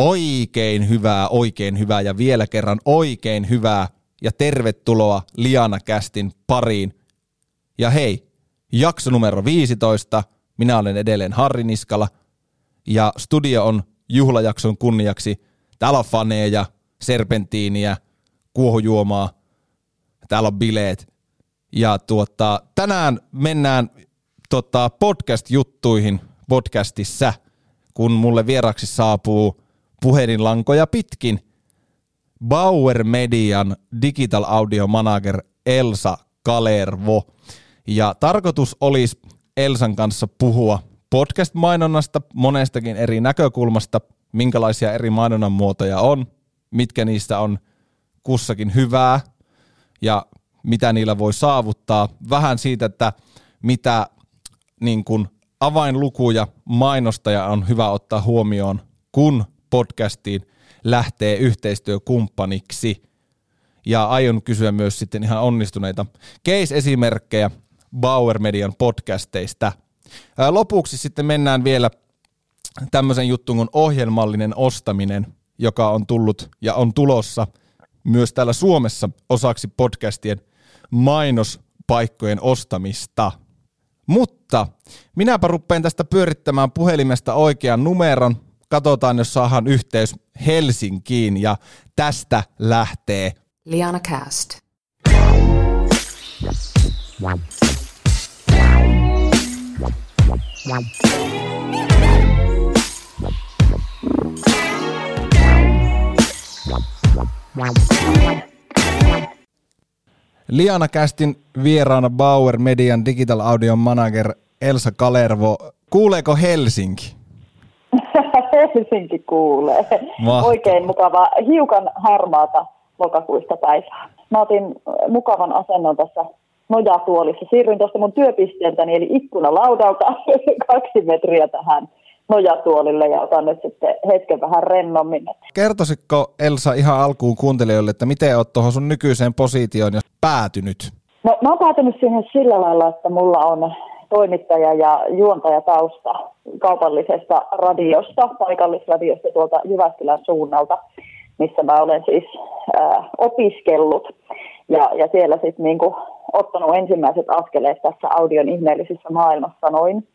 Oikein hyvää, oikein hyvää ja vielä kerran oikein hyvää ja tervetuloa Liana Kästin pariin. Ja hei, jakso numero 15. Minä olen edelleen Harri Niskala ja studio on juhlajakson kunniaksi. Täällä on faneja, serpentiiniä, kuohujuomaa, täällä on bileet. Ja tuota, tänään mennään tota, podcast-juttuihin podcastissa, kun mulle vieraksi saapuu puhelinlankoja pitkin Bauer Median Digital Audio Manager Elsa Kalervo. Ja tarkoitus olisi Elsan kanssa puhua podcast-mainonnasta monestakin eri näkökulmasta, minkälaisia eri mainonnan muotoja on, mitkä niistä on kussakin hyvää ja mitä niillä voi saavuttaa. Vähän siitä, että mitä niin kuin avainlukuja mainostaja on hyvä ottaa huomioon, kun podcastiin lähtee yhteistyökumppaniksi. Ja aion kysyä myös sitten ihan onnistuneita case-esimerkkejä Bauer Median podcasteista. Lopuksi sitten mennään vielä tämmöisen juttuun kuin ohjelmallinen ostaminen, joka on tullut ja on tulossa myös täällä Suomessa osaksi podcastien mainospaikkojen ostamista. Mutta minäpä rupean tästä pyörittämään puhelimesta oikean numeron. Katsotaan, jos saadaan yhteys Helsinkiin ja tästä lähtee Liana Cast. Liana Kästin vieraana Bauer Median Digital Audio Manager Elsa Kalervo. Kuuleeko Helsinki? Helsinki kuulee. Mahtavaa. Oikein mukava, hiukan harmaata lokakuista päivää. Mä otin mukavan asennon tässä nojatuolissa. Siirryin tuosta mun työpisteeltäni eli ikkunalaudalta kaksi metriä tähän nojatuolille ja otan nyt sitten hetken vähän rennommin. Kertoisitko Elsa ihan alkuun kuuntelijoille, että miten olet tuohon sun nykyiseen positioon päätynyt? No mä oon päätynyt siihen sillä lailla, että mulla on toimittaja ja juontaja tausta kaupallisesta radiosta, paikallisradiosta tuolta Jyväskylän suunnalta, missä mä olen siis äh, opiskellut. Ja, ja siellä sitten niinku ottanut ensimmäiset askeleet tässä audion ihmeellisessä maailmassa noin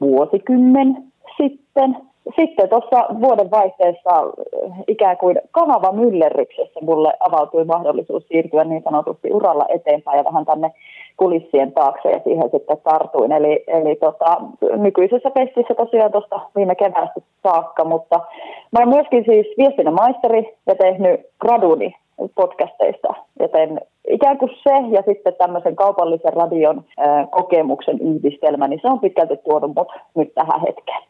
vuosikymmen sitten. Sitten tuossa vuoden vaihteessa äh, ikään kuin kanava myllerryksessä mulle avautui mahdollisuus siirtyä niin sanotusti uralla eteenpäin ja vähän tänne kulissien taakse ja siihen sitten tartuin. Eli, eli tota, nykyisessä pestissä tosiaan tuosta viime keväästä saakka, mutta mä olen myöskin siis viestinnän maisteri ja tehnyt graduni podcasteista, joten ikään kuin se ja sitten tämmöisen kaupallisen radion ää, kokemuksen yhdistelmä, niin se on pitkälti tuonut mut nyt tähän hetkeen.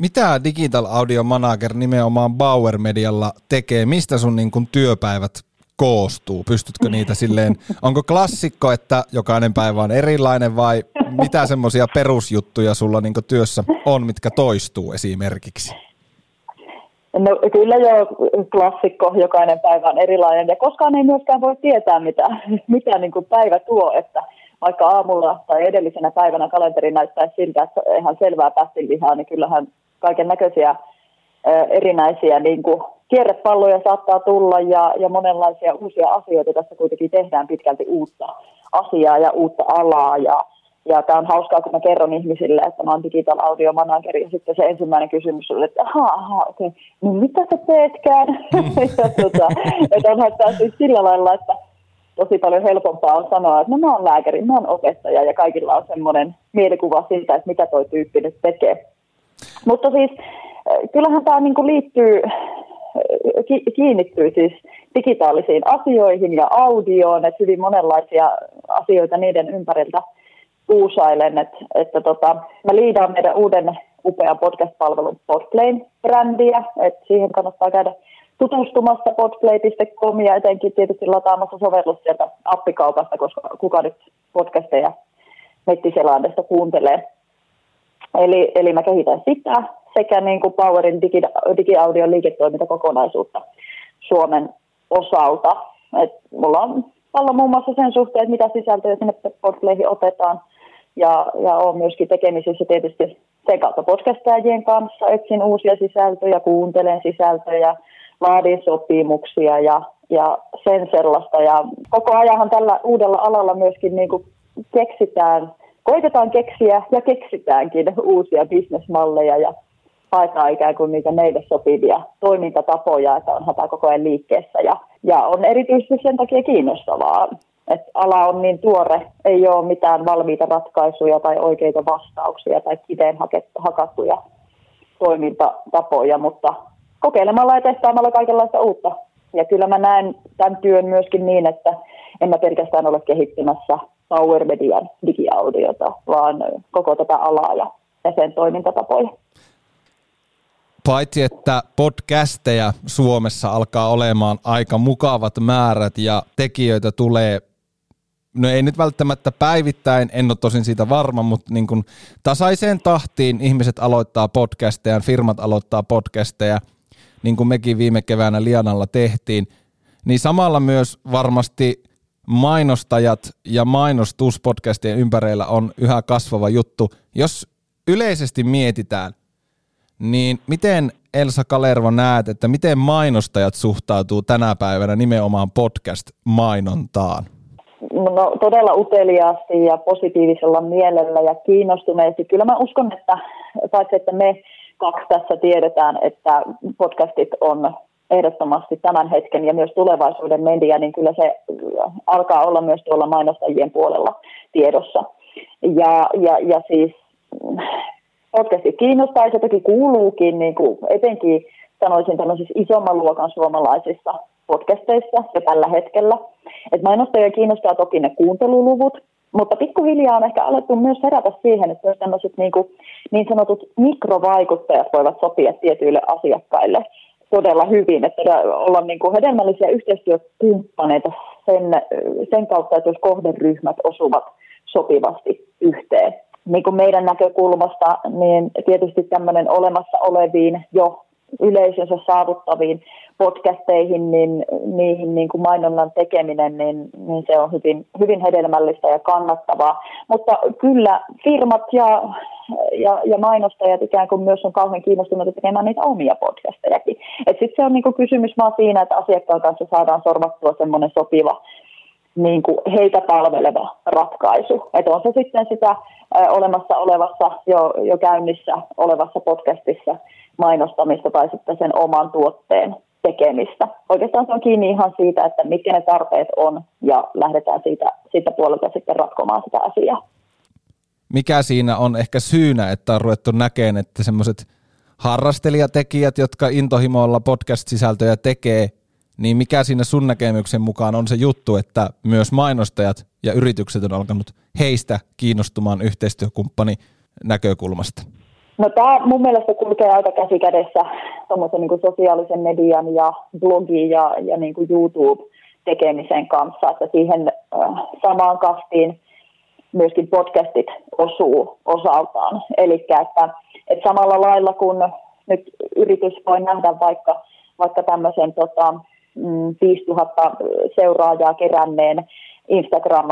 Mitä Digital Audio Manager nimenomaan Bauer Medialla tekee? Mistä sun niin kun työpäivät koostuu? Pystytkö niitä silleen, onko klassikko, että jokainen päivä on erilainen vai mitä semmoisia perusjuttuja sulla niin työssä on, mitkä toistuu esimerkiksi? No kyllä jo klassikko, jokainen päivä on erilainen ja koskaan ei myöskään voi tietää, mitä, mitä niin kuin päivä tuo, että vaikka aamulla tai edellisenä päivänä kalenteri näyttää siltä, että ihan selvää pästinlihaa, niin kyllähän kaiken näköisiä erinäisiä niin kuin kierrepalloja saattaa tulla ja, ja monenlaisia uusia asioita. Tässä kuitenkin tehdään pitkälti uutta asiaa ja uutta alaa ja, ja tämä on hauskaa, kun mä kerron ihmisille, että mä oon digital audio manager ja sitten se ensimmäinen kysymys on, että ahaa, aha, okei, okay. no mitä sä teetkään? ja tota, että onhan tämä siis sillä lailla, että tosi paljon helpompaa on sanoa, että no mä oon lääkäri, mä oon opettaja ja kaikilla on semmoinen mielikuva siitä, että mitä toi tyyppi nyt tekee. Mutta siis kyllähän tämä niin liittyy, kiinnittyy siis digitaalisiin asioihin ja audioon, että hyvin monenlaisia asioita niiden ympäriltä uusailen, että, että tota, mä liidaan meidän uuden upean podcast-palvelun Podplay-brändiä, että siihen kannattaa käydä tutustumassa podplay.com ja etenkin tietysti lataamassa sovellus sieltä appikaupasta, koska kuka nyt podcasteja nettiselaadesta kuuntelee. Eli, eli mä kehitän sitä sekä niin kuin Powerin digi, digiaudion liiketoimintakokonaisuutta Suomen osalta. Et mulla on paljon muun muassa sen suhteen, että mitä sisältöjä sinne Podplayhin otetaan. Ja, ja olen myöskin tekemisissä tietysti sen kautta podcastajien kanssa etsin uusia sisältöjä, kuuntelen sisältöjä, laadin sopimuksia ja, ja sen sellaista. Ja koko ajanhan tällä uudella alalla myöskin niin kuin keksitään, koitetaan keksiä ja keksitäänkin uusia bisnesmalleja ja haetaan ikään kuin niitä meille sopivia toimintatapoja, että onhan tämä koko ajan liikkeessä. Ja, ja on erityisesti sen takia kiinnostavaa, että ala on niin tuore, ei ole mitään valmiita ratkaisuja tai oikeita vastauksia tai kiteen hakattuja toimintatapoja, mutta kokeilemalla ja testaamalla kaikenlaista uutta. Ja kyllä mä näen tämän työn myöskin niin, että en mä pelkästään ole kehittymässä Power Median digiaudiota, vaan koko tätä alaa ja, ja sen toimintatapoja. Paitsi, että podcasteja Suomessa alkaa olemaan aika mukavat määrät ja tekijöitä tulee no ei nyt välttämättä päivittäin, en ole tosin siitä varma, mutta niin kuin tasaiseen tahtiin ihmiset aloittaa podcasteja, firmat aloittaa podcasteja, niin kuin mekin viime keväänä Lianalla tehtiin, niin samalla myös varmasti mainostajat ja mainostus podcastien ympärillä on yhä kasvava juttu. Jos yleisesti mietitään, niin miten Elsa Kalervo näet, että miten mainostajat suhtautuu tänä päivänä nimenomaan podcast-mainontaan? No, todella uteliaasti ja positiivisella mielellä ja kiinnostuneesti. Kyllä mä uskon, että paitsi että me kaksi tässä tiedetään, että podcastit on ehdottomasti tämän hetken ja myös tulevaisuuden media, niin kyllä se alkaa olla myös tuolla mainostajien puolella tiedossa. Ja, ja, ja siis podcastit kiinnostaa ja se toki kuuluukin niin kuin etenkin sanoisin tämmöisissä isomman luokan suomalaisissa podcasteissa jo tällä hetkellä. Et mainostajia kiinnostaa toki ne kuunteluluvut, mutta pikkuhiljaa on ehkä alettu myös herätä siihen, että myös tämmöiset niin, kuin, niin sanotut mikrovaikuttajat voivat sopia tietyille asiakkaille todella hyvin, että olla niin kuin hedelmällisiä yhteistyökumppaneita sen, sen kautta, että jos kohderyhmät osuvat sopivasti yhteen. Niin kuin meidän näkökulmasta, niin tietysti tämmöinen olemassa oleviin jo yleisönsä saavuttaviin podcasteihin, niin niihin niin kuin mainonnan tekeminen, niin, niin se on hyvin, hyvin hedelmällistä ja kannattavaa. Mutta kyllä firmat ja, ja, ja mainostajat ikään kuin myös on kauhean kiinnostuneita tekemään niitä omia podcastejakin. Sitten se on niin kuin kysymys vaan siinä, että asiakkaan kanssa saadaan sorvattua semmoinen sopiva niin kuin heitä palveleva ratkaisu. Että on se sitten sitä olemassa olevassa, jo, jo käynnissä olevassa podcastissa mainostamista tai sitten sen oman tuotteen tekemistä. Oikeastaan se on kiinni ihan siitä, että mitkä ne tarpeet on ja lähdetään siitä, siitä puolelta sitten ratkomaan sitä asiaa. Mikä siinä on ehkä syynä, että on ruvettu näkemään, että semmoiset harrastelijatekijät, jotka intohimoilla podcast-sisältöjä tekee, niin mikä siinä sun näkemyksen mukaan on se juttu, että myös mainostajat ja yritykset on alkanut heistä kiinnostumaan yhteistyökumppani näkökulmasta? No tämä mun mielestä kulkee aika käsi kädessä niin sosiaalisen median ja blogin ja, ja niin kuin YouTube-tekemisen kanssa, että siihen äh, samaan kastiin myöskin podcastit osuu osaltaan. Eli että, että samalla lailla kun nyt yritys voi nähdä vaikka, vaikka tämmöisen tota, 5000 mm, seuraajaa keränneen Instagram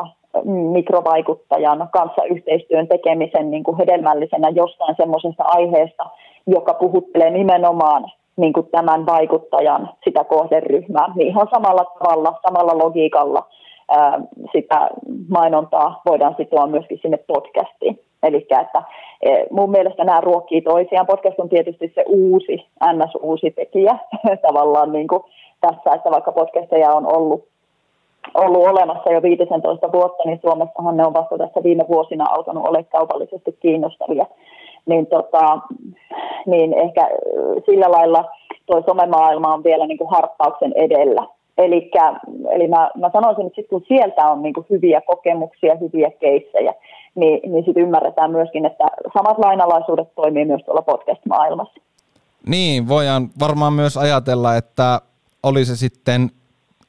mikrovaikuttajan kanssa yhteistyön tekemisen niin kuin hedelmällisenä jostain semmoisesta aiheesta, joka puhuttelee nimenomaan niin kuin tämän vaikuttajan sitä kohderyhmää. Niin ihan samalla tavalla, samalla logiikalla ää, sitä mainontaa voidaan sitoa myöskin sinne podcastiin. Eli että e, mun mielestä nämä ruokkii toisiaan. Podcast on tietysti se uusi, ns-uusi tekijä tavallaan niin kuin tässä, että vaikka podcasteja on ollut ollut olemassa jo 15 vuotta, niin Suomessahan ne on vasta tässä viime vuosina alkanut olla kaupallisesti kiinnostavia. Niin, tota, niin ehkä sillä lailla tuo somemaailma on vielä niin kuin harppauksen edellä. Elikkä, eli mä, mä sanoisin, että sit kun sieltä on niin kuin hyviä kokemuksia, hyviä keissejä, niin, niin sitten ymmärretään myöskin, että samat lainalaisuudet toimii myös tuolla podcast-maailmassa. Niin, voidaan varmaan myös ajatella, että oli se sitten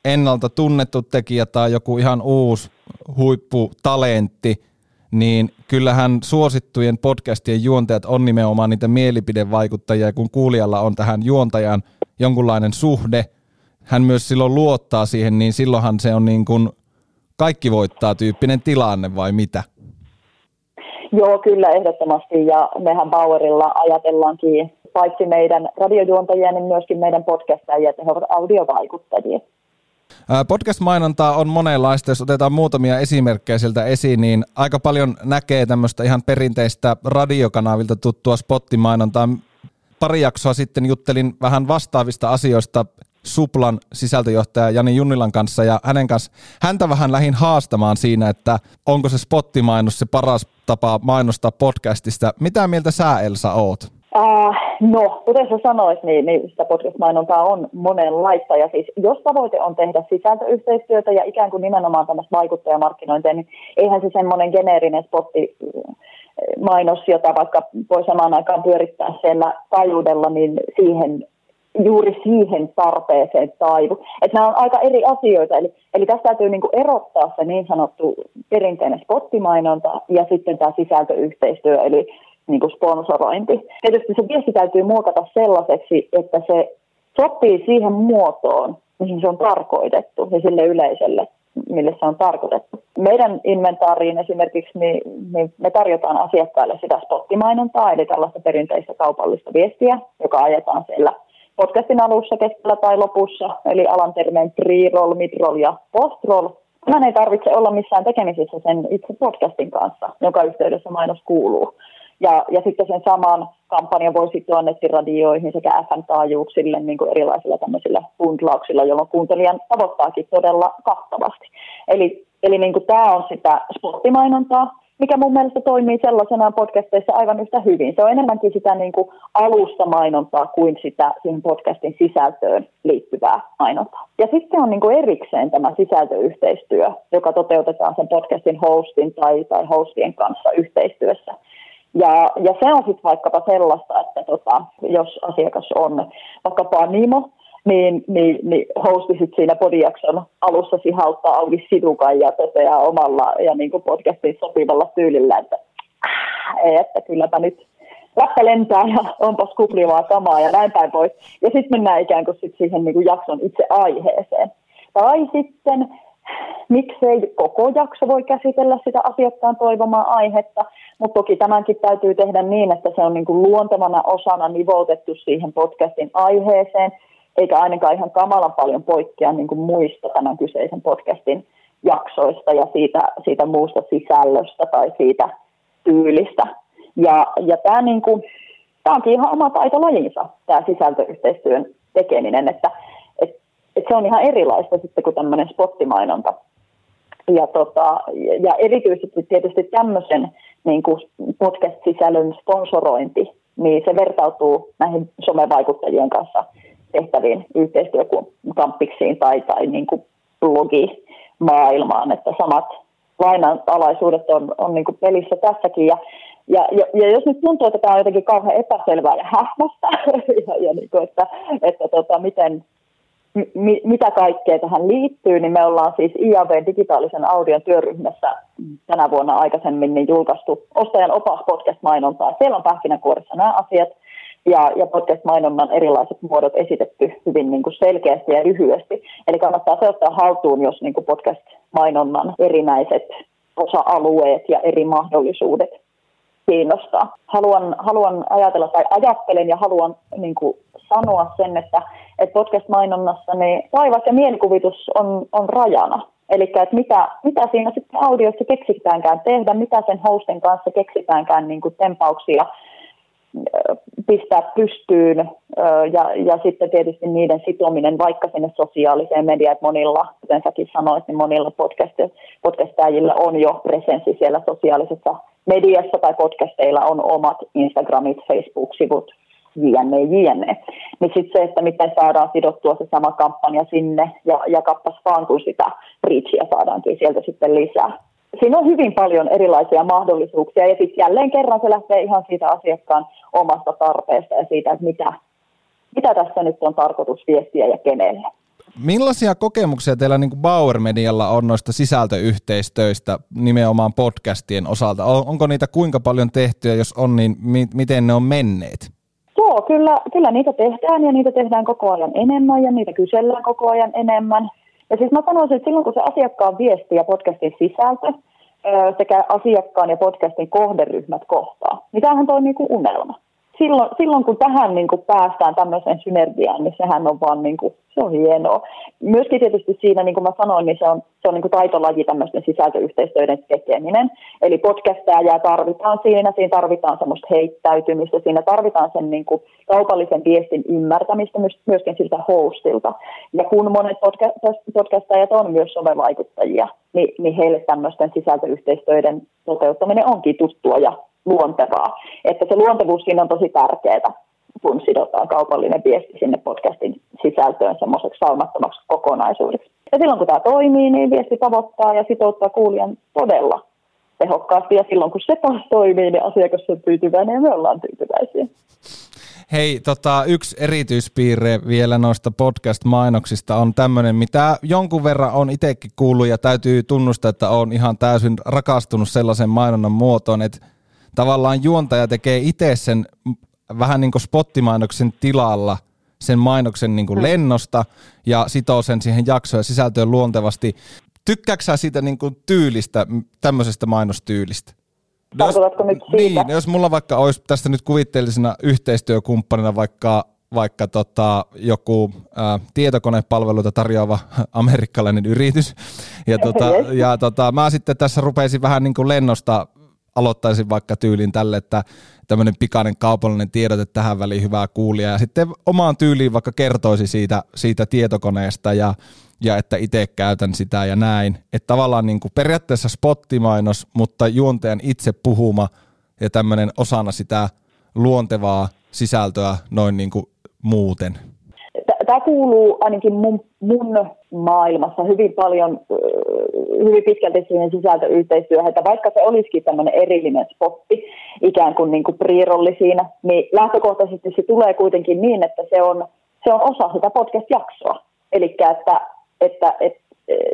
ennalta tunnettu tekijä tai joku ihan uusi huipputalentti, niin kyllähän suosittujen podcastien juontajat on nimenomaan niitä mielipidevaikuttajia, kun kuulijalla on tähän juontajan jonkunlainen suhde, hän myös silloin luottaa siihen, niin silloinhan se on niin kuin kaikki voittaa tyyppinen tilanne vai mitä? Joo, kyllä ehdottomasti. Ja mehän Bauerilla ajatellaankin paitsi meidän radiojuontajia, niin myöskin meidän podcastajia, että he ovat audiovaikuttajia. Podcast-mainontaa on monenlaista. Jos otetaan muutamia esimerkkejä sieltä esiin, niin aika paljon näkee tämmöistä ihan perinteistä radiokanavilta tuttua spottimainontaa. Pari jaksoa sitten juttelin vähän vastaavista asioista Suplan sisältöjohtaja Jani Junnilan kanssa ja hänen kanssa häntä vähän lähin haastamaan siinä, että onko se spottimainos se paras tapa mainostaa podcastista. Mitä mieltä sä Elsa oot? Äh, no, kuten sä sanoit, niin, niin sitä podcast-mainontaa on monenlaista. Ja siis jos tavoite on tehdä sisältöyhteistyötä ja ikään kuin nimenomaan tämmöistä vaikuttajamarkkinointia, niin eihän se semmoinen geneerinen spotti äh, mainos, jota vaikka voi samaan aikaan pyörittää siellä taajuudella, niin siihen juuri siihen tarpeeseen taivu. Että nämä on aika eri asioita, eli, eli tässä täytyy niinku erottaa se niin sanottu perinteinen spottimainonta ja sitten tämä sisältöyhteistyö, eli niin kuin sponsorointi. Tietysti se viesti täytyy muokata sellaiseksi, että se sopii siihen muotoon, mihin se on tarkoitettu ja sille yleisölle, mille se on tarkoitettu. Meidän inventaariin esimerkiksi niin, niin me tarjotaan asiakkaille sitä spottimainontaa, eli tällaista perinteistä kaupallista viestiä, joka ajetaan siellä podcastin alussa, keskellä tai lopussa, eli alan termeen pre-roll, mid-roll ja post-roll. Tämän ei tarvitse olla missään tekemisissä sen itse podcastin kanssa, jonka yhteydessä mainos kuuluu. Ja, ja sitten sen saman kampanjan voi sitoa nettiradioihin sekä FM-taajuuksille niin kuin erilaisilla tämmöisillä bundlauksilla, jolloin kuuntelijan tavoittaakin todella kattavasti. Eli, eli niin kuin tämä on sitä spottimainontaa, mikä mun mielestä toimii sellaisena podcasteissa aivan yhtä hyvin. Se on enemmänkin sitä niin kuin alusta mainontaa kuin sitä siihen podcastin sisältöön liittyvää mainontaa. Ja sitten on niin kuin erikseen tämä sisältöyhteistyö, joka toteutetaan sen podcastin hostin tai, tai hostien kanssa yhteistyössä. Ja, ja se on sitten vaikkapa sellaista, että tota, jos asiakas on vaikkapa Nimo, niin, niin, niin hosti sit siinä podiakson alussa sihauttaa auki situkan ja toteaa omalla ja niin kuin podcastin sopivalla tyylillä, että, ei, että kylläpä nyt läppä lentää ja onpas kuplivaa kamaa ja näin päin pois. Ja sitten mennään ikään kuin sit siihen niin kuin jakson itse aiheeseen. Tai sitten miksei koko jakso voi käsitellä sitä asiakkaan toivomaa aihetta, mutta toki tämänkin täytyy tehdä niin, että se on niin kuin luontevana osana nivoutettu siihen podcastin aiheeseen, eikä ainakaan ihan kamalan paljon poikkea niin kuin muista tämän kyseisen podcastin jaksoista ja siitä, siitä muusta sisällöstä tai siitä tyylistä. Ja, ja tämä niin kuin, tämä onkin ihan oma taitolajinsa, tämä sisältöyhteistyön tekeminen, että et, se on ihan erilaista sitten kuin tämmöinen spottimainonta. Ja, tota, ja erityisesti tietysti tämmöisen niin kuin podcast-sisällön sponsorointi, niin se vertautuu näihin somevaikuttajien kanssa tehtäviin yhteistyökampiksiin tai, tai niin kuin blogimaailmaan, että samat lainanalaisuudet on, on niin kuin pelissä tässäkin. Ja, ja, ja, ja jos nyt tuntuu, että tämä on jotenkin kauhean epäselvää ja hähmästä, ja, ja niin kuin, että, että tota, miten, mi, mitä kaikkea tähän liittyy, niin me ollaan siis IAV digitaalisen audion työryhmässä tänä vuonna aikaisemmin niin julkaistu ostajan opas podcast-mainontaa. Siellä on pähkinänkuoressa nämä asiat ja, ja podcast-mainonnan erilaiset muodot esitetty hyvin niin kuin selkeästi ja lyhyesti. Eli kannattaa se ottaa haltuun, jos niin kuin podcast-mainonnan erinäiset osa-alueet ja eri mahdollisuudet kiinnostaa. Haluan, haluan ajatella tai ajattelen ja haluan niin kuin sanoa sen, että, että podcast-mainonnassa niin taivas ja mielikuvitus on, on rajana. Eli että mitä, mitä siinä sitten audiossa keksitäänkään tehdä, mitä sen hosten kanssa keksitäänkään niin kuin tempauksia pistää pystyyn ja, ja sitten tietysti niiden sitominen vaikka sinne sosiaaliseen mediaan, että monilla, kuten säkin sanoit, niin monilla podcastajilla on jo presenssi siellä sosiaalisessa mediassa tai podcasteilla on omat Instagramit, Facebook-sivut, jne, jne. Niin sitten se, että miten saadaan sidottua se sama kampanja sinne ja, ja kappas vaan, kun sitä reachia saadaankin sieltä sitten lisää. Siinä on hyvin paljon erilaisia mahdollisuuksia ja sitten jälleen kerran se lähtee ihan siitä asiakkaan omasta tarpeesta ja siitä, että mitä, mitä tässä nyt on tarkoitus viestiä ja kenelle. Millaisia kokemuksia teillä niin kuin Bauer Medialla on noista sisältöyhteistöistä nimenomaan podcastien osalta? Onko niitä kuinka paljon tehty ja jos on, niin mi- miten ne on menneet? Joo, kyllä, kyllä niitä tehdään ja niitä tehdään koko ajan enemmän ja niitä kysellään koko ajan enemmän. Ja siis mä sanoisin, että silloin kun se asiakkaan viesti ja podcastin sisältö sekä asiakkaan ja podcastin kohderyhmät kohtaa, niin tämähän toimii kuin unelma silloin, silloin kun tähän niin kuin päästään tämmöiseen synergiaan, niin sehän on vaan niin kuin, se on hienoa. Myöskin tietysti siinä, niin kuin mä sanoin, niin se on, se on niin kuin taitolaji tämmöisten sisältöyhteistyöiden tekeminen. Eli podcastajaa tarvitaan siinä, siinä tarvitaan semmoista heittäytymistä, siinä tarvitaan sen niin kuin kaupallisen viestin ymmärtämistä myöskin siltä hostilta. Ja kun monet podcastajat on myös somevaikuttajia, niin, niin heille tämmöisten sisältöyhteistyöiden toteuttaminen onkin tuttua ja luontevaa. Että se luontevuus siinä on tosi tärkeää, kun sidotaan kaupallinen viesti sinne podcastin sisältöön semmoiseksi saumattomaksi kokonaisuudeksi. Ja silloin kun tämä toimii, niin viesti tavoittaa ja sitouttaa kuulijan todella tehokkaasti. Ja silloin kun se taas toimii, niin asiakas on tyytyväinen ja me ollaan tyytyväisiä. Hei, tota, yksi erityispiirre vielä noista podcast-mainoksista on tämmöinen, mitä jonkun verran on itsekin kuullut ja täytyy tunnustaa, että on ihan täysin rakastunut sellaisen mainonnan muotoon, että tavallaan juontaja tekee itse sen vähän niin kuin spottimainoksen tilalla sen mainoksen niin kuin mm. lennosta ja sitoo sen siihen jaksoon ja sisältöön luontevasti. Tykkääksä siitä niin kuin tyylistä, tämmöisestä mainostyylistä? Tarkoitatko nyt siitä? Niin, jos mulla vaikka olisi tästä nyt kuvitteellisena yhteistyökumppanina vaikka vaikka tota, joku ä, tietokonepalveluita tarjoava amerikkalainen yritys. Ja, tota, ja tota, mä sitten tässä rupeisin vähän niin kuin lennosta aloittaisin vaikka tyylin tälle, että tämmöinen pikainen kaupallinen tiedote tähän väliin hyvää kuulia ja sitten omaan tyyliin vaikka kertoisi siitä, siitä tietokoneesta ja, ja että itse käytän sitä ja näin. Että tavallaan niin kuin periaatteessa spottimainos, mutta juontajan itse puhuma ja tämmöinen osana sitä luontevaa sisältöä noin niin kuin muuten tämä kuuluu ainakin mun, mun maailmassa hyvin paljon, hyvin pitkälti siihen sisältöyhteistyöhön, että vaikka se olisikin tämmöinen erillinen spotti, ikään kuin, niin kuin priirolli siinä, niin lähtökohtaisesti se tulee kuitenkin niin, että se on, se on osa sitä podcast-jaksoa. Eli että, että, että, että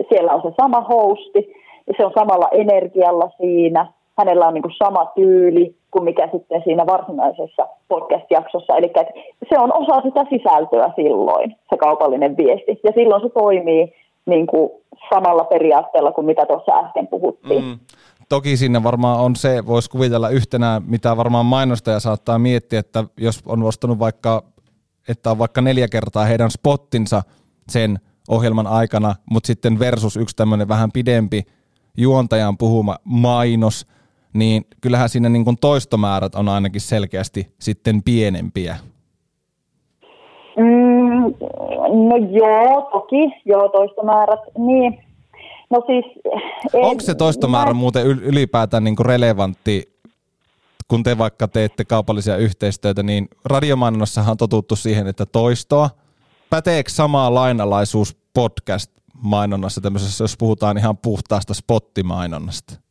siellä on se sama hosti, ja se on samalla energialla siinä, hänellä on niin kuin sama tyyli kuin mikä sitten siinä varsinaisessa podcast-jaksossa. Eli se on osa sitä sisältöä silloin, se kaupallinen viesti. Ja silloin se toimii niin kuin samalla periaatteella kuin mitä tuossa äsken puhuttiin. Mm. Toki sinne varmaan on se, voisi kuvitella yhtenä, mitä varmaan mainostaja saattaa miettiä, että jos on ostanut vaikka, että on vaikka neljä kertaa heidän spottinsa sen ohjelman aikana, mutta sitten versus yksi tämmöinen vähän pidempi juontajan puhuma mainos, niin kyllähän siinä niin kuin toistomäärät on ainakin selkeästi sitten pienempiä. Mm, no joo, toki, joo, toistomäärät, niin. No siis... Onko se toistomäärä mä... muuten ylipäätään niin kuin relevantti, kun te vaikka teette kaupallisia yhteistyötä, niin radiomainonnassahan on totuttu siihen, että toistoa. Päteekö sama lainalaisuus podcast-mainonnassa tämmöisessä, jos puhutaan ihan puhtaasta spottimainonnasta?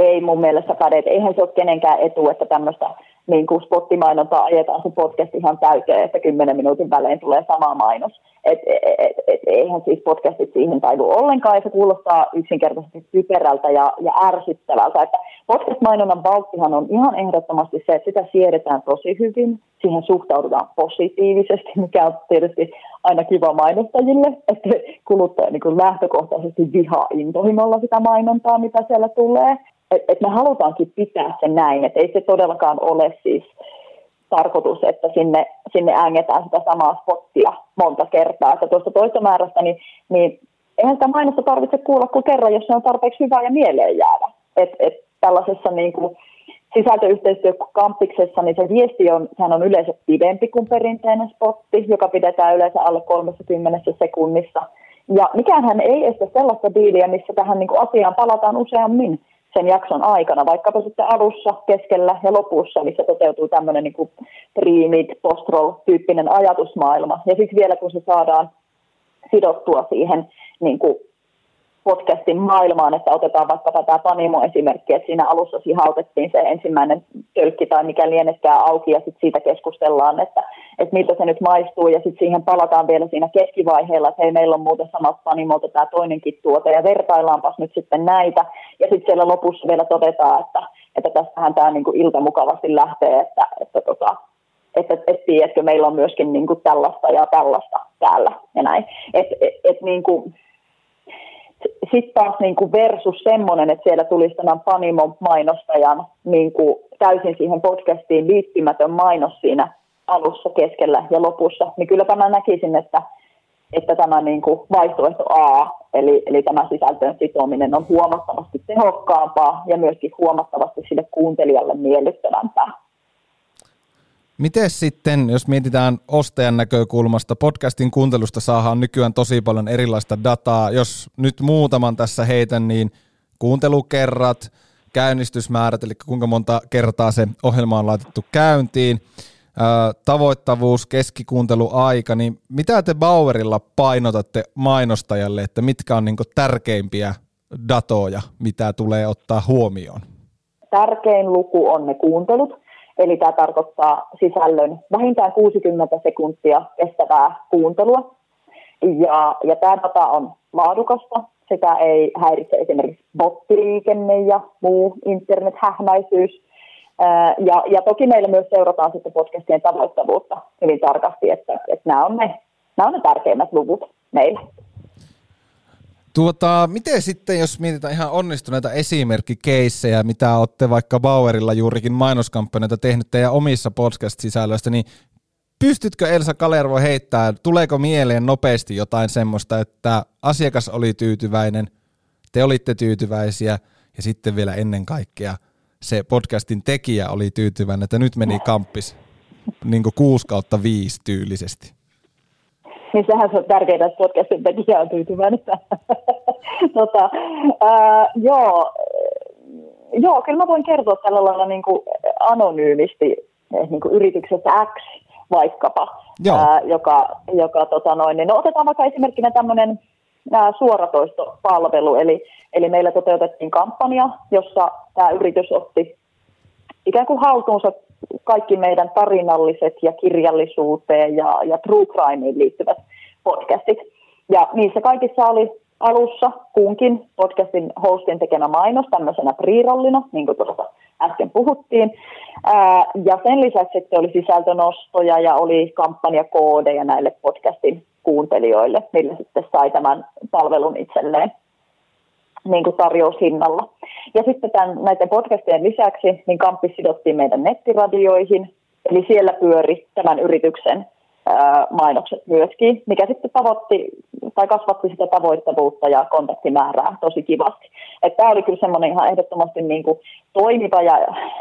Ei mun mielestä päde. Eihän se ole kenenkään etu, että tämmöistä niin kuin spottimainontaa ajetaan se podcast ihan täyteen, että kymmenen minuutin välein tulee sama mainos. Et, et, et, et, eihän siis podcastit siihen taidu ollenkaan, ja se kuulostaa yksinkertaisesti typerältä ja, ja ärsyttävältä. Että podcast-mainonnan valttihan on ihan ehdottomasti se, että sitä siedetään tosi hyvin, siihen suhtaudutaan positiivisesti, mikä on tietysti aina kiva mainostajille, että kuluttaja niin lähtökohtaisesti vihaa intohimolla sitä mainontaa, mitä siellä tulee että et me halutaankin pitää se näin, että ei se todellakaan ole siis tarkoitus, että sinne, sinne ängetään sitä samaa spottia monta kertaa. Että tuosta toista määrästä, niin, niin eihän sitä mainosta tarvitse kuulla kuin kerran, jos se on tarpeeksi hyvä ja mieleen jäävä. Et, et tällaisessa niin kuin sisältöyhteistyökampiksessa, niin se viesti on, sehän on yleensä pidempi kuin perinteinen spotti, joka pidetään yleensä alle 30 sekunnissa. Ja mikäänhän ei estä sellaista diiliä, missä tähän niin kuin asiaan palataan useammin sen jakson aikana, vaikkapa sitten alussa, keskellä ja lopussa, missä toteutuu tämmöinen niin kuin pre post-roll-tyyppinen ajatusmaailma. Ja sitten vielä kun se saadaan sidottua siihen niin kuin podcastin maailmaan, että otetaan vaikka tämä Panimo-esimerkki, että siinä alussa sihautettiin se ensimmäinen tölkki tai mikä lieneskään auki ja sitten siitä keskustellaan, että, että miltä se nyt maistuu ja sitten siihen palataan vielä siinä keskivaiheella, että hei meillä on muuten samasta Panimolta tämä toinenkin tuote ja vertaillaanpas nyt sitten näitä ja sitten siellä lopussa vielä todetaan, että, että tästähän tämä niin ilta mukavasti lähtee, että, että tota, että, et, tiedätkö, meillä on myöskin niin kuin tällaista ja tällaista täällä ja näin. Et, et, et, niin kuin, sitten taas niin kuin versus semmoinen, että siellä tulisi tämän Panimon mainostajan niin kuin täysin siihen podcastiin liittymätön mainos siinä alussa, keskellä ja lopussa, niin kyllä mä näkisin, että, että tämä niin kuin vaihtoehto A, eli, eli tämä sisältöön sitominen on huomattavasti tehokkaampaa ja myöskin huomattavasti sille kuuntelijalle miellyttävämpää. Miten sitten, jos mietitään ostajan näkökulmasta, podcastin kuuntelusta saadaan nykyään tosi paljon erilaista dataa. Jos nyt muutaman tässä heitän, niin kuuntelukerrat, käynnistysmäärät, eli kuinka monta kertaa se ohjelma on laitettu käyntiin, tavoittavuus, keskikuunteluaika, niin mitä te Bauerilla painotatte mainostajalle, että mitkä on niin tärkeimpiä datoja, mitä tulee ottaa huomioon? Tärkein luku on ne kuuntelut, eli tämä tarkoittaa sisällön vähintään 60 sekuntia kestävää kuuntelua. Ja, ja tämä data on laadukasta, sitä ei häiritse esimerkiksi bottiliikenne ja muu internethähmäisyys. Ja, ja toki meillä myös seurataan sitten podcastien tavoittavuutta hyvin tarkasti, että, että nämä, on ne, nämä on ne tärkeimmät luvut meillä. Tuota, miten sitten, jos mietitään ihan onnistuneita esimerkkikeissejä, mitä olette vaikka Bauerilla juurikin mainoskampanjoita tehnyt teidän omissa podcast-sisällöistä, niin pystytkö Elsa Kalervo heittämään, tuleeko mieleen nopeasti jotain semmoista, että asiakas oli tyytyväinen, te olitte tyytyväisiä ja sitten vielä ennen kaikkea se podcastin tekijä oli tyytyväinen, että nyt meni kamppis niin kuin 6 kautta 5 tyylisesti? Niin sehän se on tärkeää, että podcastin tekijä on tyytyväinen. tota, ää, joo, joo, kyllä mä voin kertoa tällä lailla niin kuin anonyymisti niin kuin yrityksestä X vaikkapa, ää, joka, joka tota noin, niin no otetaan vaikka esimerkkinä tämmöinen suoratoistopalvelu, eli, eli meillä toteutettiin kampanja, jossa tämä yritys otti ikään kuin haltuunsa kaikki meidän tarinalliset ja kirjallisuuteen ja, ja true crimeen liittyvät podcastit. Ja niissä kaikissa oli alussa kunkin podcastin hostin tekemä mainos tämmöisenä priirallina, niin kuin tuossa äsken puhuttiin. Ää, ja sen lisäksi sitten oli sisältönostoja ja oli kampanjakoodeja näille podcastin kuuntelijoille, millä sitten sai tämän palvelun itselleen niin kuin tarjoushinnalla. Ja sitten tämän, näiden podcastien lisäksi niin kamppi sidottiin meidän nettiradioihin, eli siellä pyöri tämän yrityksen ää, mainokset myöskin, mikä sitten tavoitti tai kasvatti sitä tavoittavuutta ja kontaktimäärää tosi kivasti. Että tämä oli kyllä semmoinen ihan ehdottomasti niin kuin toimiva ja,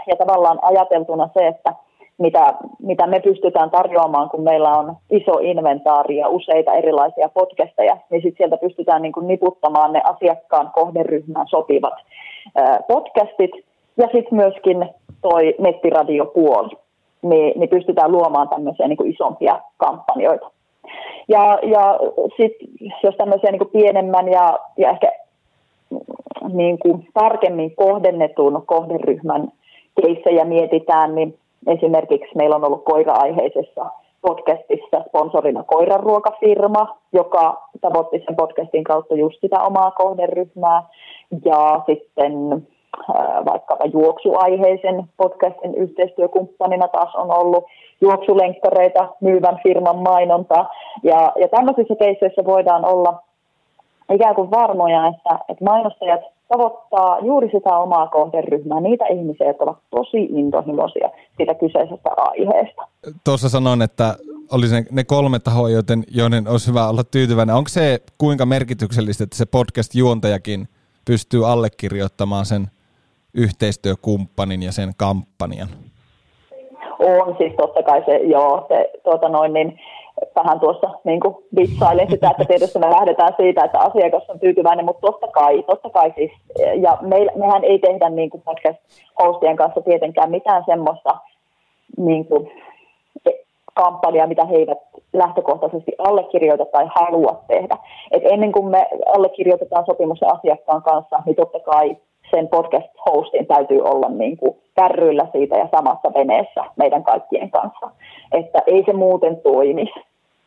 ja tavallaan ajateltuna se, että mitä, mitä me pystytään tarjoamaan, kun meillä on iso inventaari ja useita erilaisia podcasteja, niin sitten sieltä pystytään niin kuin niputtamaan ne asiakkaan kohderyhmään sopivat podcastit ja sitten myöskin toi nettiradiopuoli, niin, niin pystytään luomaan tämmöisiä niin isompia kampanjoita. Ja, ja sitten jos tämmöisiä niin pienemmän ja, ja ehkä niin kuin tarkemmin kohdennetun kohderyhmän keissejä mietitään, niin Esimerkiksi meillä on ollut koira-aiheisessa podcastissa sponsorina koiranruokafirma, joka tavoitti sen podcastin kautta just sitä omaa kohderyhmää. Ja sitten äh, vaikkapa juoksuaiheisen podcastin yhteistyökumppanina taas on ollut juoksulenkkareita myyvän firman mainonta. Ja, ja tämmöisissä keisseissä voidaan olla ikään kuin varmoja, että, että mainostajat tavoittaa juuri sitä omaa kohderyhmää, niitä ihmisiä, jotka ovat tosi intohimoisia siitä kyseisestä aiheesta. Tuossa sanoin, että olisi ne, ne kolme tahoa, joten, joiden olisi hyvä olla tyytyväinen. Onko se kuinka merkityksellistä, että se podcast-juontajakin pystyy allekirjoittamaan sen yhteistyökumppanin ja sen kampanjan? On siis totta kai se, joo, se, tuota noin, niin vähän tuossa niin kuin vitsailen sitä, että tietysti me lähdetään siitä, että asiakas on tyytyväinen, mutta totta kai, totta kai siis, ja me, mehän ei tehdä niin kuin podcast-hostien kanssa tietenkään mitään semmoista niin kuin, kampanjaa, mitä he eivät lähtökohtaisesti allekirjoita tai halua tehdä. Et ennen kuin me allekirjoitetaan sopimuksen asiakkaan kanssa, niin totta kai sen podcast-hostin täytyy olla niin kuin kärryillä siitä ja samassa veneessä meidän kaikkien kanssa. Että ei se muuten toimi.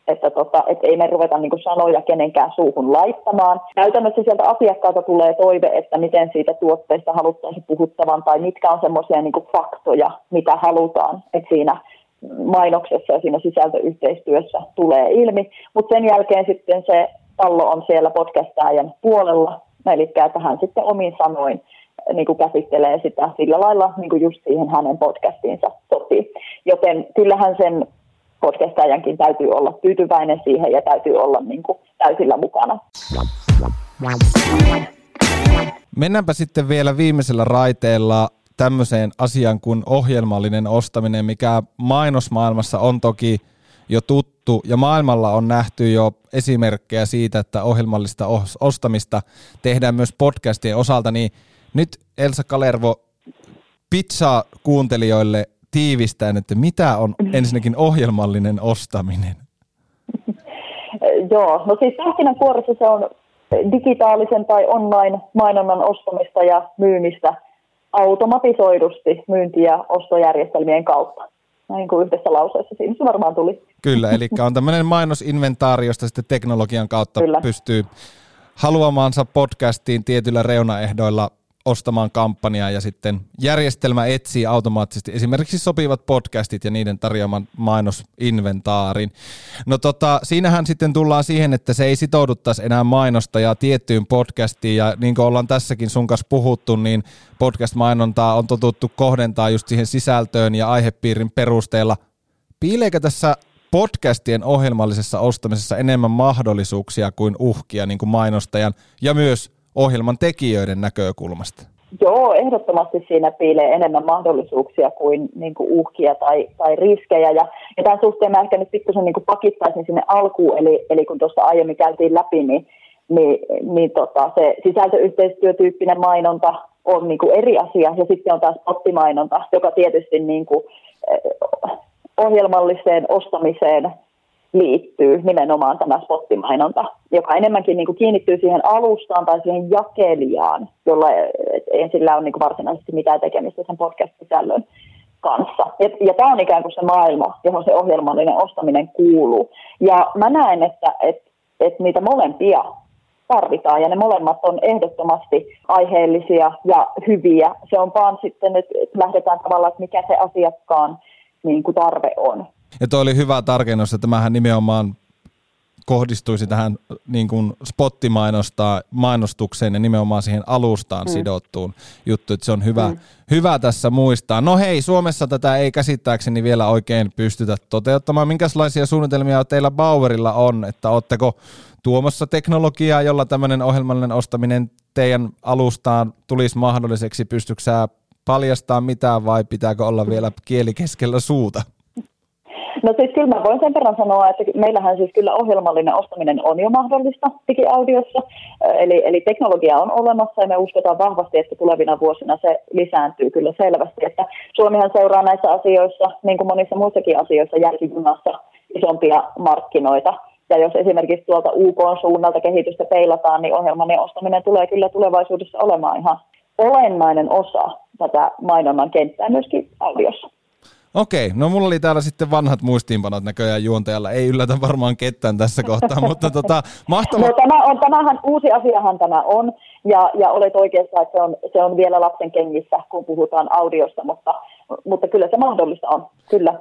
Että tota, et ei me ruveta niin kuin sanoja kenenkään suuhun laittamaan. Käytännössä sieltä asiakkaalta tulee toive, että miten siitä tuotteesta haluttaisiin puhuttavan tai mitkä on semmoisia niin faktoja, mitä halutaan, että siinä mainoksessa ja siinä sisältöyhteistyössä tulee ilmi. Mutta sen jälkeen sitten se pallo on siellä podcastajan puolella, eli että hän sitten omin sanoin niin kuin käsittelee sitä sillä lailla niin kuin just siihen hänen podcastiinsa sopii. Joten kyllähän sen podcastajankin täytyy olla tyytyväinen siihen ja täytyy olla niin kuin täysillä mukana. Mennäänpä sitten vielä viimeisellä raiteella tämmöiseen asiaan kuin ohjelmallinen ostaminen, mikä mainosmaailmassa on toki jo tuttu ja maailmalla on nähty jo esimerkkejä siitä, että ohjelmallista ostamista tehdään myös podcastien osalta, niin nyt Elsa Kalervo, pizza kuuntelijoille tiivistäen, että mitä on ensinnäkin ohjelmallinen ostaminen? Joo, no siis pähkinänkuoressa se on digitaalisen tai online-mainonnan ostamista ja myymistä automatisoidusti myynti- ja ostojärjestelmien kautta. Näin kuin yhdessä lauseessa siinä se varmaan tuli. Kyllä, eli on tämmöinen mainosinventaari, josta sitten teknologian kautta Kyllä. pystyy haluamaansa podcastiin tietyillä reunaehdoilla ostamaan kampanjaa ja sitten järjestelmä etsii automaattisesti esimerkiksi sopivat podcastit ja niiden tarjoaman mainosinventaarin. No tota, siinähän sitten tullaan siihen, että se ei sitouduttaisi enää mainostajaa tiettyyn podcastiin ja niin kuin ollaan tässäkin sun kanssa puhuttu, niin podcast-mainontaa on totuttu kohdentaa just siihen sisältöön ja aihepiirin perusteella. Piileekö tässä podcastien ohjelmallisessa ostamisessa enemmän mahdollisuuksia kuin uhkia niin kuin mainostajan ja myös ohjelman tekijöiden näkökulmasta? Joo, ehdottomasti siinä piilee enemmän mahdollisuuksia kuin, niin kuin uhkia tai, tai riskejä. Ja, ja tämän suhteen mä ehkä nyt pikkusen niin pakittaisin sinne alkuun, eli, eli kun tuossa aiemmin käytiin läpi, niin, niin, niin tota, se sisältöyhteistyötyyppinen mainonta on niin kuin eri asia, ja sitten on taas pottimainonta, joka tietysti niin kuin, eh, ohjelmalliseen ostamiseen liittyy nimenomaan tämä spottimainonta, joka enemmänkin niin kuin kiinnittyy siihen alustaan tai siihen jakelijaan, jolla ei sillä ole niin kuin varsinaisesti mitään tekemistä sen podcast-sisällön kanssa. Ja, ja tämä on ikään kuin se maailma, johon se ohjelmallinen ostaminen kuuluu. Ja mä näen, että et, et niitä molempia tarvitaan ja ne molemmat on ehdottomasti aiheellisia ja hyviä. Se on vaan sitten, että lähdetään tavallaan, että mikä se asiakkaan niin kuin tarve on. Ja toi oli hyvä tarkennus, että tämähän nimenomaan kohdistuisi tähän niin kuin spottimainostaa mainostukseen ja nimenomaan siihen alustaan mm. sidottuun juttu, että se on hyvä, mm. hyvä tässä muistaa. No hei, Suomessa tätä ei käsittääkseni vielä oikein pystytä toteuttamaan. Minkälaisia suunnitelmia teillä Bauerilla on, että oletteko tuomassa teknologiaa, jolla tämmöinen ohjelmallinen ostaminen teidän alustaan tulisi mahdolliseksi? Pystyksää paljastaa mitään vai pitääkö olla vielä kieli keskellä suuta? No siis kyllä mä voin sen verran sanoa, että meillähän siis kyllä ohjelmallinen ostaminen on jo mahdollista digiaudiossa, eli, eli teknologia on olemassa ja me uskotaan vahvasti, että tulevina vuosina se lisääntyy kyllä selvästi, että Suomihan seuraa näissä asioissa, niin kuin monissa muissakin asioissa, jälkijunassa isompia markkinoita, ja jos esimerkiksi tuolta UK-suunnalta kehitystä peilataan, niin ohjelman ostaminen tulee kyllä tulevaisuudessa olemaan ihan olennainen osa tätä mainonnan kenttää myöskin audiossa. Okei, no mulla oli täällä sitten vanhat muistiinpanot näköjään juontajalla. Ei yllätä varmaan ketään tässä kohtaa, mutta tota, mahtavaa. No, tämä on, tämähän, uusi asiahan tämä on, ja, ja olet oikeassa, että se on, se on vielä lapsen kengissä, kun puhutaan audiosta, mutta, mutta kyllä se mahdollista on, kyllä.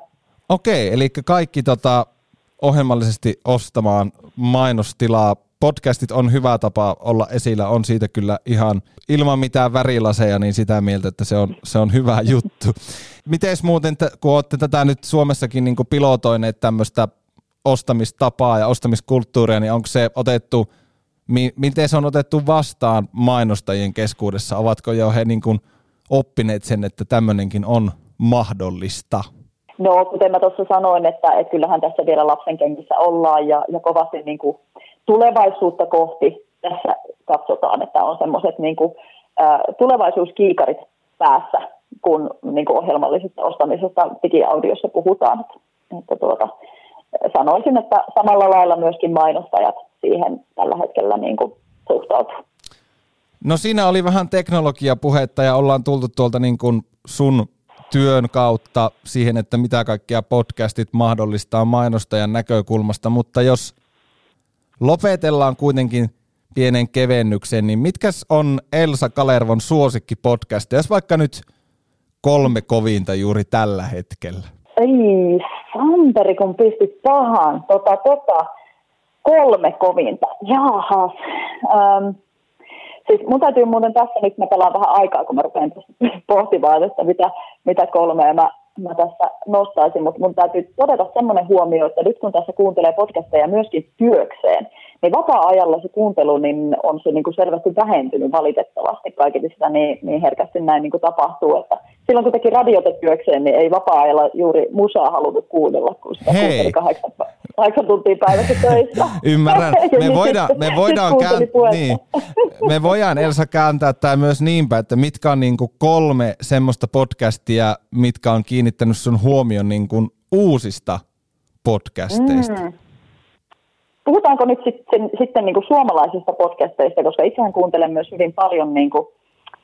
Okei, eli kaikki tota, ohjelmallisesti ostamaan mainostilaa podcastit on hyvä tapa olla esillä, on siitä kyllä ihan ilman mitään värilaseja, niin sitä mieltä, että se on, se on hyvä juttu. Miten muuten, kun olette tätä nyt Suomessakin niin pilotoineet tämmöistä ostamistapaa ja ostamiskulttuuria, niin onko se otettu, miten se on otettu vastaan mainostajien keskuudessa? Ovatko jo he niin kuin oppineet sen, että tämmöinenkin on mahdollista? No, kuten mä tuossa sanoin, että, että kyllähän tässä vielä lapsen kengissä ollaan ja, ja kovasti niin kuin tulevaisuutta kohti tässä katsotaan, että on semmoiset niin kuin, tulevaisuuskiikarit päässä, kun niin kuin ohjelmallisesta ostamisesta digiaudiossa puhutaan. Että, että tuota, sanoisin, että samalla lailla myöskin mainostajat siihen tällä hetkellä niin kuin suhtautuu. No siinä oli vähän teknologiapuhetta ja ollaan tultu tuolta niin kuin sun työn kautta siihen, että mitä kaikkia podcastit mahdollistaa mainostajan näkökulmasta, mutta jos lopetellaan kuitenkin pienen kevennyksen, niin mitkäs on Elsa Kalervon suosikkipodcast, jos vaikka nyt kolme kovinta juuri tällä hetkellä? Ei, Santeri, kun pistit pahan. Tota, tota. Kolme kovinta. Jaha. Ähm, siis mun täytyy muuten tässä nyt, mä pelaan vähän aikaa, kun mä rupean pohtimaan, että mitä, mitä kolmea mä mä tässä nostaisin, mutta mun täytyy todeta semmoinen huomio, että nyt kun tässä kuuntelee podcasteja myöskin työkseen, niin vapaa-ajalla se kuuntelu niin on se niin kuin selvästi vähentynyt valitettavasti. Kaikille sitä niin, niin herkästi näin niin kuin tapahtuu, että silloin kun teki radiota työkseen, niin ei vapaa-ajalla juuri musaa halunnut kuunnella, kun sitä Hei. kahdeksan, kahdeksan tuntia päivässä töissä. Ymmärrän. Me voidaan, me voidaan, kään... niin. me voidaan Elsa kääntää tämä myös niinpä, että mitkä on niin kuin kolme semmoista podcastia, mitkä on kiinnittänyt sun huomion niin kuin uusista podcasteista. Mm. Puhutaanko nyt sitten, sitten niin kuin suomalaisista podcasteista, koska itsehän kuuntelen myös hyvin paljon niin kuin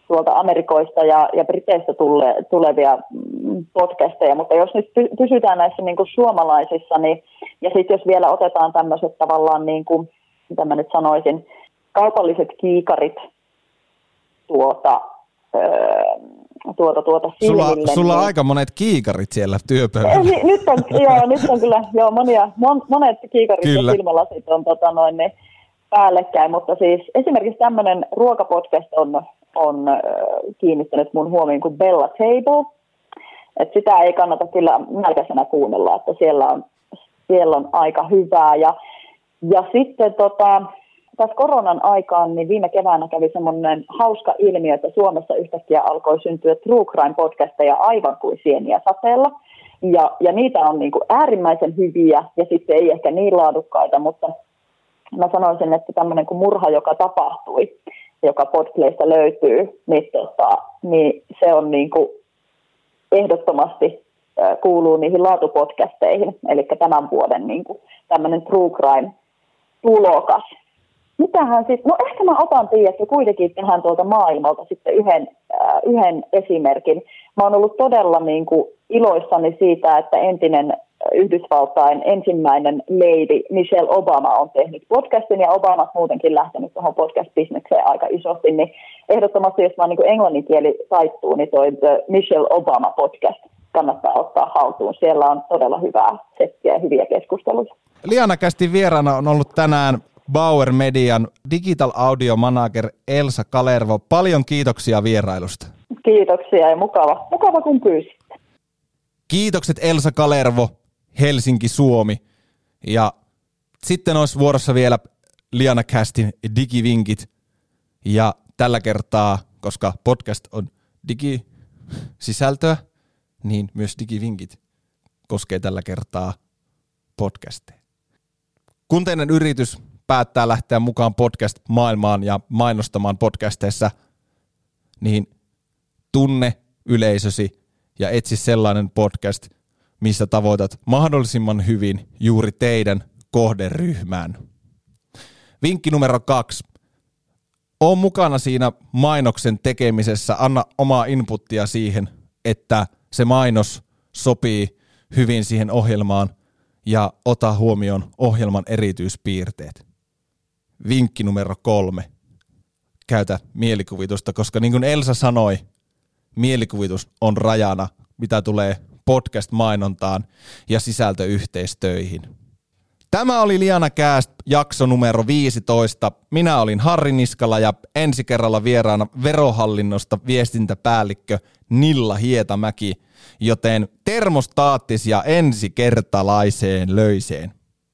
tuolta Amerikoista ja, ja Briteistä tule, tulevia mm, podcasteja, mutta jos nyt pysytään näissä niin kuin suomalaisissa, niin, ja sitten jos vielä otetaan tämmöiset tavallaan, niin kuin, mitä mä nyt sanoisin, kaupalliset kiikarit tuota, öö, tuota, tuota Sulla, sulla on niin... aika monet kiikarit siellä työpöydällä. Nyt on, joo, nyt on kyllä joo, monia, mon, monet kiikarit kyllä. ja silmälasit on tota, noin, ne päällekkäin, mutta siis esimerkiksi tämmöinen ruokapodcast on, on äh, kiinnittänyt mun huomioon kuin Bella Table. Et sitä ei kannata kyllä nälkäisenä kuunnella, että siellä on, siellä on aika hyvää. Ja, ja sitten tota, tässä koronan aikaan, niin viime keväänä kävi semmoinen hauska ilmiö, että Suomessa yhtäkkiä alkoi syntyä True Crime-podcasteja aivan kuin sieniä sateella. Ja, ja niitä on niin kuin äärimmäisen hyviä ja sitten ei ehkä niin laadukkaita, mutta mä sanoisin, että tämmöinen kuin murha, joka tapahtui, joka Podplaysta löytyy, niin, tota, niin se on niin kuin ehdottomasti kuuluu niihin laatupodcasteihin, eli tämän vuoden niin kuin tämmöinen True Crime tulokas mitähän sitten, no ehkä mä otan tiedätkö kuitenkin tähän tuolta maailmalta sitten yhden, äh, yhden esimerkin. Mä oon ollut todella niin kuin iloissani siitä, että entinen Yhdysvaltain ensimmäinen lady Michelle Obama on tehnyt podcastin ja Obama on muutenkin lähtenyt tuohon podcast-bisnekseen aika isosti, niin ehdottomasti jos vaan niin englannin kieli taittuu, niin toi The Michelle Obama podcast kannattaa ottaa haltuun. Siellä on todella hyvää settiä ja hyviä keskusteluja. Liana Kästin vieraana on ollut tänään Bauer Median Digital Audio Manager Elsa Kalervo. Paljon kiitoksia vierailusta. Kiitoksia ja mukava, mukava kun pyysitte. Kiitokset Elsa Kalervo, Helsinki, Suomi. Ja sitten olisi vuorossa vielä Liana Castin digivinkit. Ja tällä kertaa, koska podcast on digisisältöä, niin myös digivinkit koskee tällä kertaa podcasteja. Kun teidän yritys päättää lähteä mukaan podcast-maailmaan ja mainostamaan podcasteissa, niin tunne yleisösi ja etsi sellainen podcast, missä tavoitat mahdollisimman hyvin juuri teidän kohderyhmään. Vinkki numero kaksi. Oo mukana siinä mainoksen tekemisessä, anna omaa inputtia siihen, että se mainos sopii hyvin siihen ohjelmaan ja ota huomioon ohjelman erityispiirteet vinkki numero kolme. Käytä mielikuvitusta, koska niin kuin Elsa sanoi, mielikuvitus on rajana, mitä tulee podcast-mainontaan ja sisältöyhteistöihin. Tämä oli Liana Cast jakso numero 15. Minä olin Harri Niskala ja ensi kerralla vieraana verohallinnosta viestintäpäällikkö Nilla Hietamäki, joten termostaattisia ensi kertalaiseen löyseen.